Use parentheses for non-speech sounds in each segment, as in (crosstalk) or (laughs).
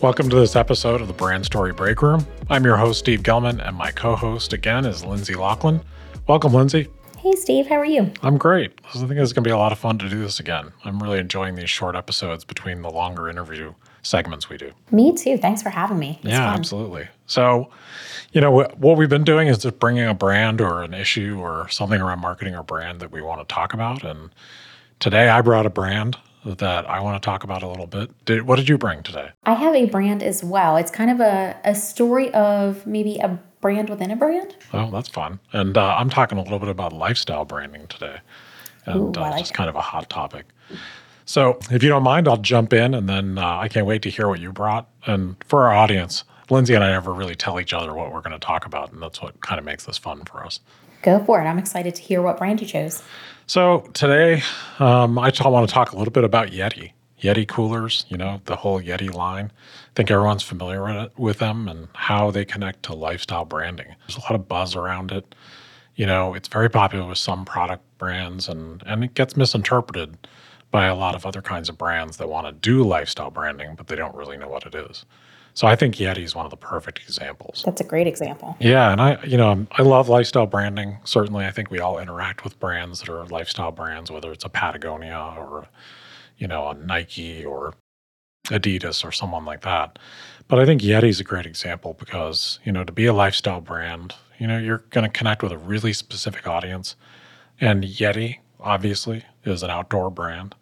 Welcome to this episode of the Brand Story Break Room. I'm your host, Steve Gilman, and my co host again is Lindsey Laughlin. Welcome, Lindsey. Hey, Steve, how are you? I'm great. I think it's going to be a lot of fun to do this again. I'm really enjoying these short episodes between the longer interview segments we do. Me too. Thanks for having me. It's yeah, fun. absolutely. So, you know, what we've been doing is just bringing a brand or an issue or something around marketing or brand that we want to talk about. And today I brought a brand that I want to talk about a little bit. Did, what did you bring today? I have a brand as well. It's kind of a, a story of maybe a brand within a brand. Oh, that's fun. And uh, I'm talking a little bit about lifestyle branding today. And Ooh, uh, like just it. kind of a hot topic. So, if you don't mind, I'll jump in and then uh, I can't wait to hear what you brought. And for our audience, Lindsey and I never really tell each other what we're going to talk about. And that's what kind of makes this fun for us. Go for it. I'm excited to hear what brand you chose. So today, um, I want to talk a little bit about Yeti. Yeti coolers, you know, the whole Yeti line. I think everyone's familiar with them and how they connect to lifestyle branding. There's a lot of buzz around it. You know, it's very popular with some product brands and, and it gets misinterpreted by a lot of other kinds of brands that want to do lifestyle branding, but they don't really know what it is. So I think Yeti is one of the perfect examples. That's a great example. Yeah, and I, you know, I love lifestyle branding. Certainly, I think we all interact with brands that are lifestyle brands, whether it's a Patagonia or, you know, a Nike or Adidas or someone like that. But I think Yeti is a great example because, you know, to be a lifestyle brand, you know, you're going to connect with a really specific audience. And Yeti, obviously, is an outdoor brand.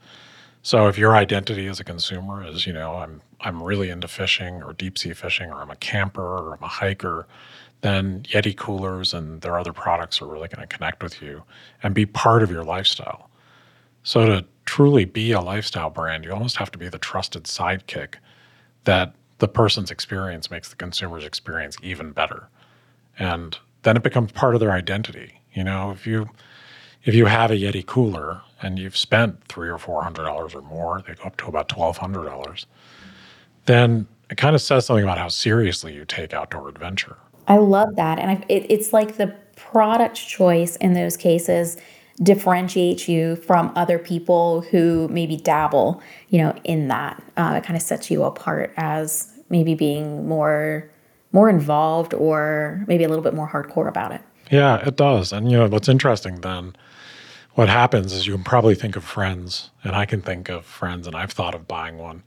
So if your identity as a consumer is, you know, I'm I'm really into fishing or deep sea fishing or I'm a camper or I'm a hiker, then Yeti coolers and their other products are really going to connect with you and be part of your lifestyle. So to truly be a lifestyle brand, you almost have to be the trusted sidekick that the person's experience makes the consumer's experience even better. And then it becomes part of their identity. You know, if you if you have a Yeti cooler and you've spent three or four hundred dollars or more, they go up to about twelve hundred dollars, then it kind of says something about how seriously you take outdoor adventure. I love that, and I, it, it's like the product choice in those cases differentiates you from other people who maybe dabble, you know, in that. Uh, it kind of sets you apart as maybe being more more involved or maybe a little bit more hardcore about it. Yeah, it does. And you know, what's interesting then what happens is you can probably think of friends, and I can think of friends, and I've thought of buying one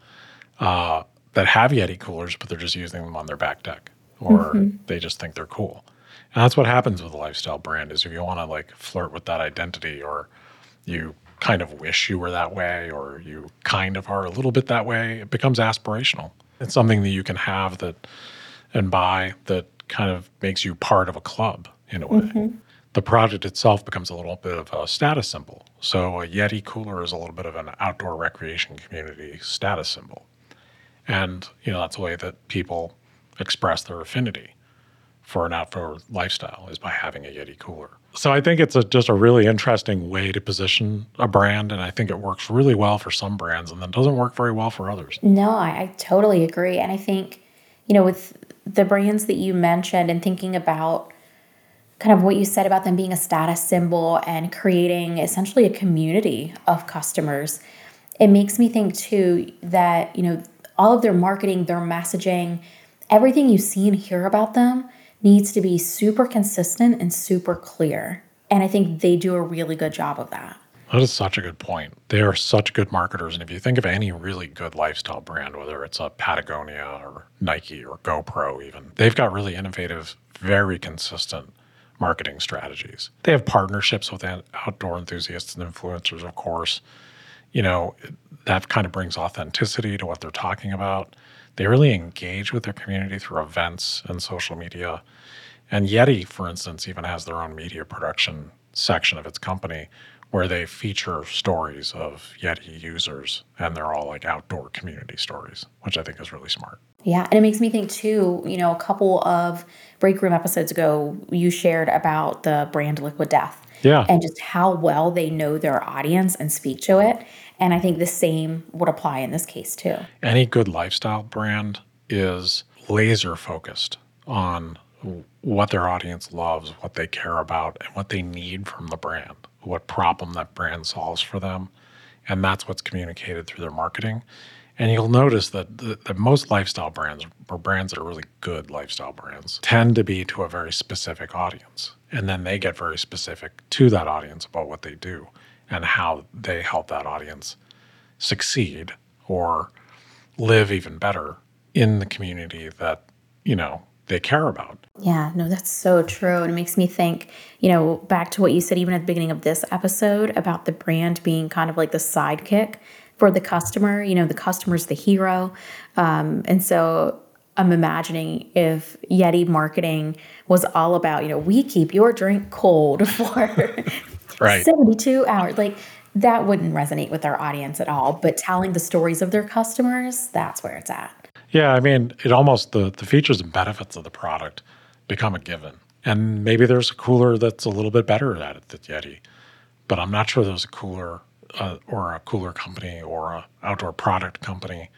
uh, that have Yeti coolers, but they're just using them on their back deck, or mm-hmm. they just think they're cool. And that's what happens with a lifestyle brand is if you want to like flirt with that identity, or you kind of wish you were that way, or you kind of are a little bit that way, it becomes aspirational. It's something that you can have that and buy that kind of makes you part of a club in a way. Mm-hmm the project itself becomes a little bit of a status symbol. So a Yeti cooler is a little bit of an outdoor recreation community status symbol. And, you know, that's the way that people express their affinity for an outdoor lifestyle is by having a Yeti cooler. So I think it's a, just a really interesting way to position a brand. And I think it works really well for some brands and then doesn't work very well for others. No, I, I totally agree. And I think, you know, with the brands that you mentioned and thinking about kind of what you said about them being a status symbol and creating essentially a community of customers it makes me think too that you know all of their marketing their messaging everything you see and hear about them needs to be super consistent and super clear and i think they do a really good job of that that is such a good point. They are such good marketers. And if you think of any really good lifestyle brand, whether it's a Patagonia or Nike or GoPro, even, they've got really innovative, very consistent marketing strategies. They have partnerships with outdoor enthusiasts and influencers, of course. You know, that kind of brings authenticity to what they're talking about. They really engage with their community through events and social media. And Yeti, for instance, even has their own media production section of its company where they feature stories of Yeti users and they're all like outdoor community stories, which I think is really smart. Yeah, and it makes me think too, you know, a couple of break room episodes ago, you shared about the brand Liquid Death. Yeah. And just how well they know their audience and speak to it. And I think the same would apply in this case too. Any good lifestyle brand is laser focused on what their audience loves, what they care about, and what they need from the brand. what problem that brand solves for them. And that's what's communicated through their marketing. And you'll notice that, the, that most lifestyle brands, or brands that are really good lifestyle brands, tend to be to a very specific audience. And then they get very specific to that audience about what they do and how they help that audience succeed or live even better in the community that, you know, they care about. Yeah, no, that's so true. And it makes me think, you know, back to what you said even at the beginning of this episode about the brand being kind of like the sidekick for the customer. You know, the customer's the hero. Um, and so I'm imagining if Yeti marketing was all about, you know, we keep your drink cold (laughs) for right. 72 hours. Like that wouldn't resonate with our audience at all. But telling the stories of their customers, that's where it's at. Yeah, I mean, it almost the the features and benefits of the product become a given. And maybe there's a cooler that's a little bit better at it than Yeti, but I'm not sure there's a cooler uh, or a cooler company or a outdoor product company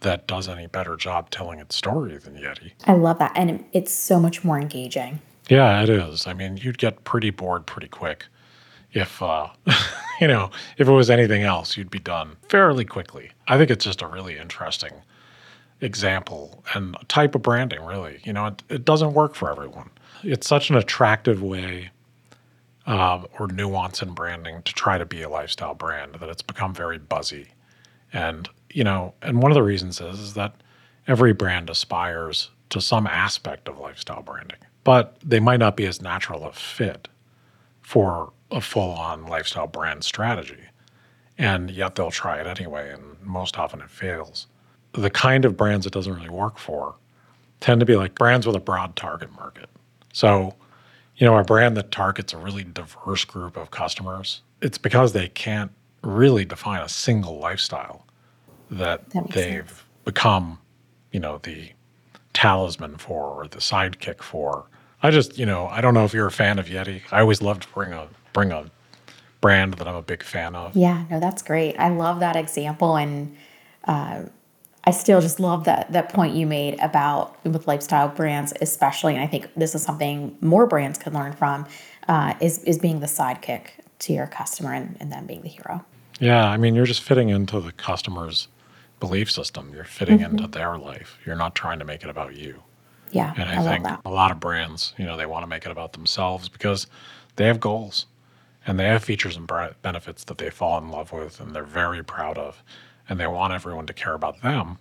that does any better job telling its story than Yeti. I love that, and it's so much more engaging. Yeah, it is. I mean, you'd get pretty bored pretty quick if uh, (laughs) you know if it was anything else. You'd be done fairly quickly. I think it's just a really interesting example and type of branding. Really, you know, it, it doesn't work for everyone. It's such an attractive way uh, or nuance in branding to try to be a lifestyle brand that it's become very buzzy. And, you know, and one of the reasons is, is that every brand aspires to some aspect of lifestyle branding, but they might not be as natural a fit for a full on lifestyle brand strategy. And yet they'll try it anyway, and most often it fails. The kind of brands it doesn't really work for tend to be like brands with a broad target market. So, you know, a brand that targets a really diverse group of customers, it's because they can't really define a single lifestyle that, That they've sense. become, you know, the talisman for or the sidekick for. I just, you know, I don't know if you're a fan of Yeti. I always love to bring a bring a brand that I'm a big fan of. Yeah, no, that's great. I love that example, and uh, I still just love that that point you made about with lifestyle brands, especially. And I think this is something more brands could learn from uh, is is being the sidekick to your customer and, and them being the hero. Yeah, I mean, you're just fitting into the customer's belief system. You're fitting into their life. You're not trying to make it about you. Yeah, And I, I, think a lot of brands, you know, they want to make it about themselves because they have goals and they have features and benefits that they fall in love with and they're very proud of and they want everyone to care about them.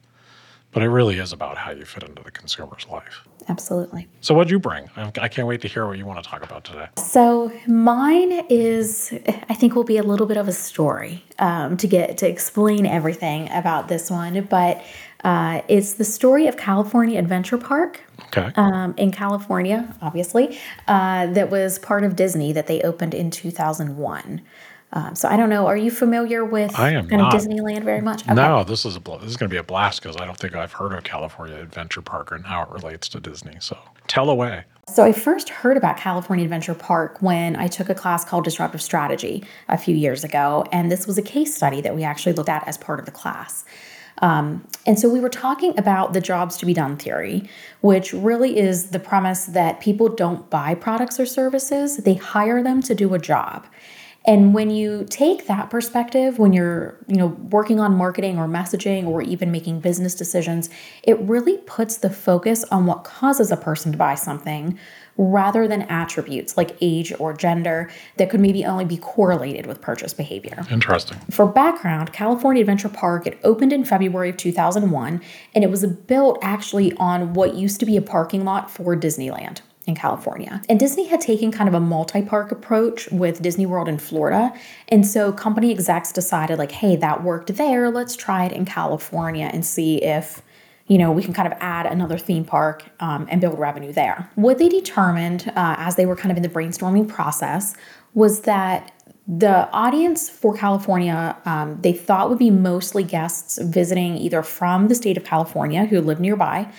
But it really is about how you fit into the consumer's life. Absolutely. So, what'd you bring? I I can't wait to hear what you want to talk about today. So mine is, I think, will be a little bit of a story um, to get to explain everything about this one, but uh, it's the story of California Adventure Park Okay. um, in California, obviously, uh, that was part of Disney that they opened in 2001. Um, so I don't know. Are you familiar with I am kind not. of Disneyland very much? Okay. No, this is a bl- this is going to be a blast because I don't think I've heard of California Adventure Park and how it relates to Disney. So tell away. So I first heard about California Adventure Park when I took a class called Disruptive Strategy a few years ago, and this was a case study that we actually looked at as part of the class. Um, and so we were talking about the jobs to be done theory, which really is the premise that people don't buy products or services, they hire them to do a job. And when you take that perspective, when you're, you know, working on marketing or messaging or even making business decisions, it really puts the focus on what causes a person to buy something rather than attributes like age or gender that could maybe only be correlated with purchase behavior. Interesting. For background, California Adventure Park, it opened in February of 2001, and it was built actually on what used to be a parking lot for Disneyland in California. And Disney had taken kind of a multi-park approach with Disney World in Florida. And so company execs decided like, hey, that worked there, let's try it in California and see if you know, we can kind of add another theme park um, and build revenue there. What they determined uh, as they were kind of in the brainstorming process was that the audience for California, um, they thought would be mostly guests visiting either from the state of California who live nearby,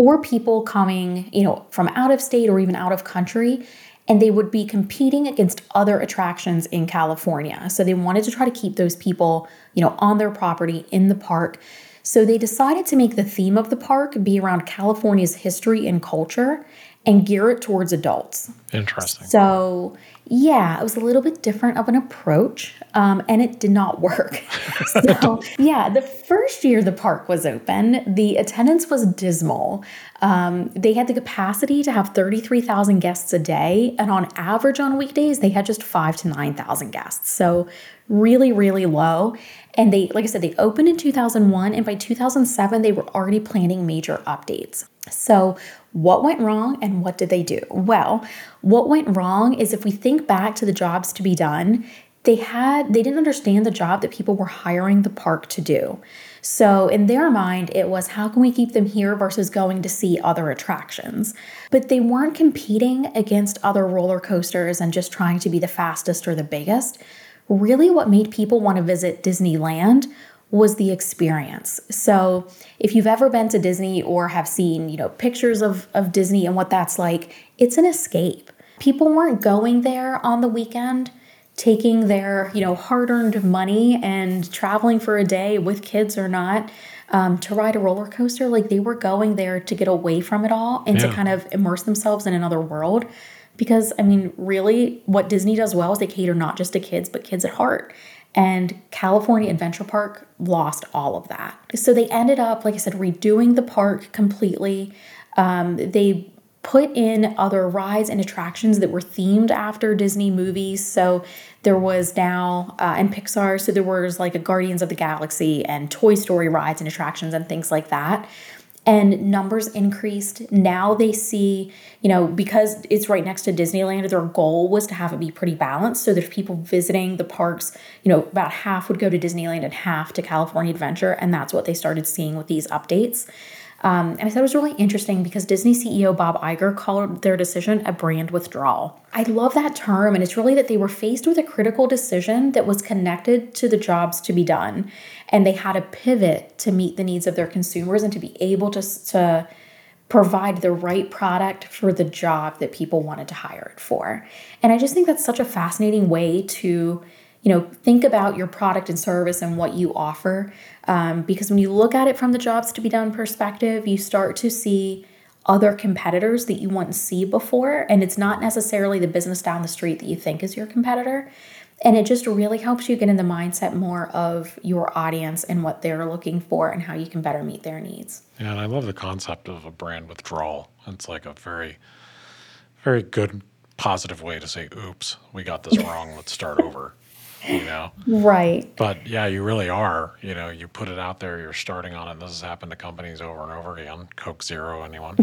or people coming, you know, from out of state or even out of country, and they would be competing against other attractions in California. So they wanted to try to keep those people, you know, on their property in the park. So they decided to make the theme of the park be around California's history and culture and gear it towards adults. Interesting. So Yeah, it was a little bit different of an approach, um, and it did not work. (laughs) so, yeah, the first year the park was open, the attendance was dismal. Um, they had the capacity to have 33,000 guests a day, and on average on weekdays, they had just five to 9,000 guests. So, really, really low. And they, like I said, they opened in 2001, and by 2007, they were already planning major updates. So, what went wrong and what did they do? Well, what went wrong is if we think back to the jobs to be done, they had they didn't understand the job that people were hiring the park to do. So in their mind it was how can we keep them here versus going to see other attractions. But they weren't competing against other roller coasters and just trying to be the fastest or the biggest. Really what made people want to visit Disneyland was the experience. So, if you've ever been to Disney or have seen, you know, pictures of, of Disney and what that's like, it's an escape. People weren't going there on the weekend, taking their, you know, hard-earned money and traveling for a day with kids or not um, to ride a roller coaster. Like they were going there to get away from it all and yeah. to kind of immerse themselves in another world. Because I mean, really, what Disney does well is they cater not just to kids, but kids at heart. And California Adventure Park lost all of that. So they ended up, like I said, redoing the park completely. Um, they put in other rides and attractions that were themed after Disney movies. So there was now, uh, and Pixar, so there was like a Guardians of the Galaxy and Toy Story rides and attractions and things like that and numbers increased. Now they see, you know, because it's right next to Disneyland, their goal was to have it be pretty balanced. So there's people visiting the parks, you know, about half would go to Disneyland and half to California Adventure. And that's what they started seeing with these updates. Um, and I thought it was really interesting because Disney CEO Bob Iger called their decision a brand withdrawal. I love that term, and it's really that they were faced with a critical decision that was connected to the jobs to be done, and they had to pivot to meet the needs of their consumers and to be able to, to provide the right product for the job that people wanted to hire it for. And I just think that's such a fascinating way to you know think about your product and service and what you offer. Um, because when you look at it from the jobs to be done perspective you start to see other competitors that you wouldn't see before and it's not necessarily the business down the street that you think is your competitor. And it just really helps you get in the mindset more of your audience and what they're looking for and how you can better meet their needs. Yeah and i love the concept of a brand withdrawal. It's like a very very good positive way to say oops we got this wrong. Let's start over you know? Right. But yeah, you really are. You know, you put it out there, you're starting on it. This has happened to companies over and over again, Coke Zero, anyone.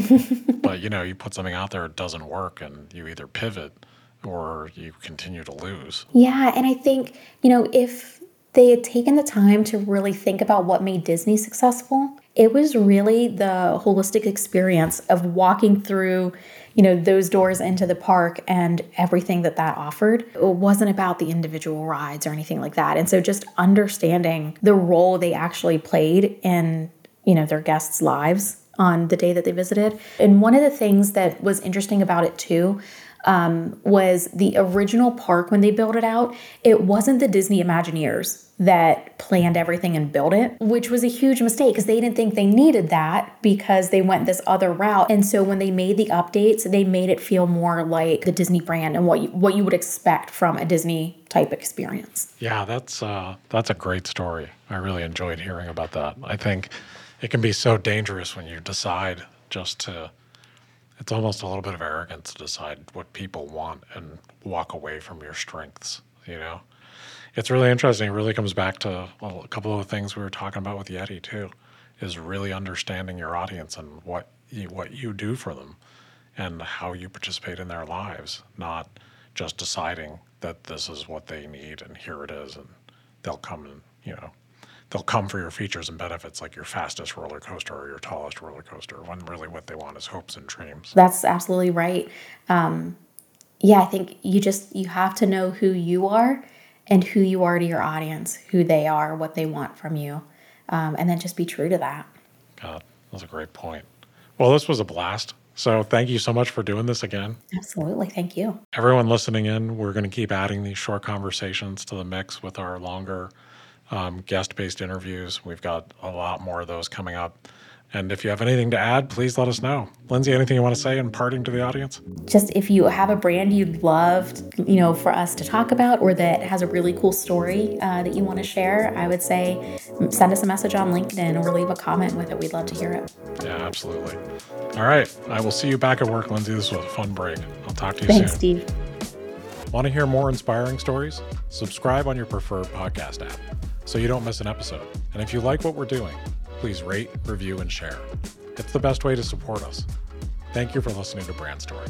(laughs) but, you know, you put something out there, it doesn't work, and you either pivot or you continue to lose. Yeah. And I think, you know, if they had taken the time to really think about what made Disney successful, it was really the holistic experience of walking through you know those doors into the park and everything that that offered. It wasn't about the individual rides or anything like that. And so just understanding the role they actually played in you know their guests lives on the day that they visited. And one of the things that was interesting about it too um, was the original park when they built it out it wasn't the disney imagineers that planned everything and built it, which was a huge mistake because they didn't think they needed that because they went this other route. And so when they made the updates, they made it feel more like the Disney brand and what you, what you would expect from a Disney type experience. Yeah, that's uh, that's a great story. I really enjoyed hearing about that. I think it can be so dangerous when you decide just to it's almost a little bit of arrogance to decide what people want and walk away from your strengths, you know? it's really interesting. It really comes back to a couple of things we were talking about with Yeti too, is really understanding your audience and what you, what you do for them, and how you participate in their lives, not just deciding that this is what they need and here it is, and they'll come and you know they'll come for your features and benefits like your fastest roller coaster or your tallest roller coaster when really what they want is hopes and dreams that's absolutely right um, yeah i think you just you have to know who you are and who you are to your audience, who they are, what they want from you, um, and then just be true to that. God, that's a great point. Well, this was a blast. So thank you so much for doing this again. Absolutely. Thank you. Everyone listening in, we're going to keep adding these short conversations to the mix with our longer um, guest based interviews. We've got a lot more of those coming up. And if you have anything to add, please let us know. Lindsey, anything you want to say in parting to the audience? Just if you have a brand you'd love, you know, for us to talk about, or that has a really cool story uh, that you want to share, I would say send us a message on LinkedIn or leave a comment with it. We'd love to hear it. Yeah, absolutely. All right, I will see you back at work, Lindsey. This was a fun break. I'll talk to you Thanks, soon. Steve. Want to hear more inspiring stories? Subscribe on your preferred podcast app so you don't miss an episode. And if you like what we're doing, please rate, review, and share. It's the best way to support us. Thank you for listening to Brand Story.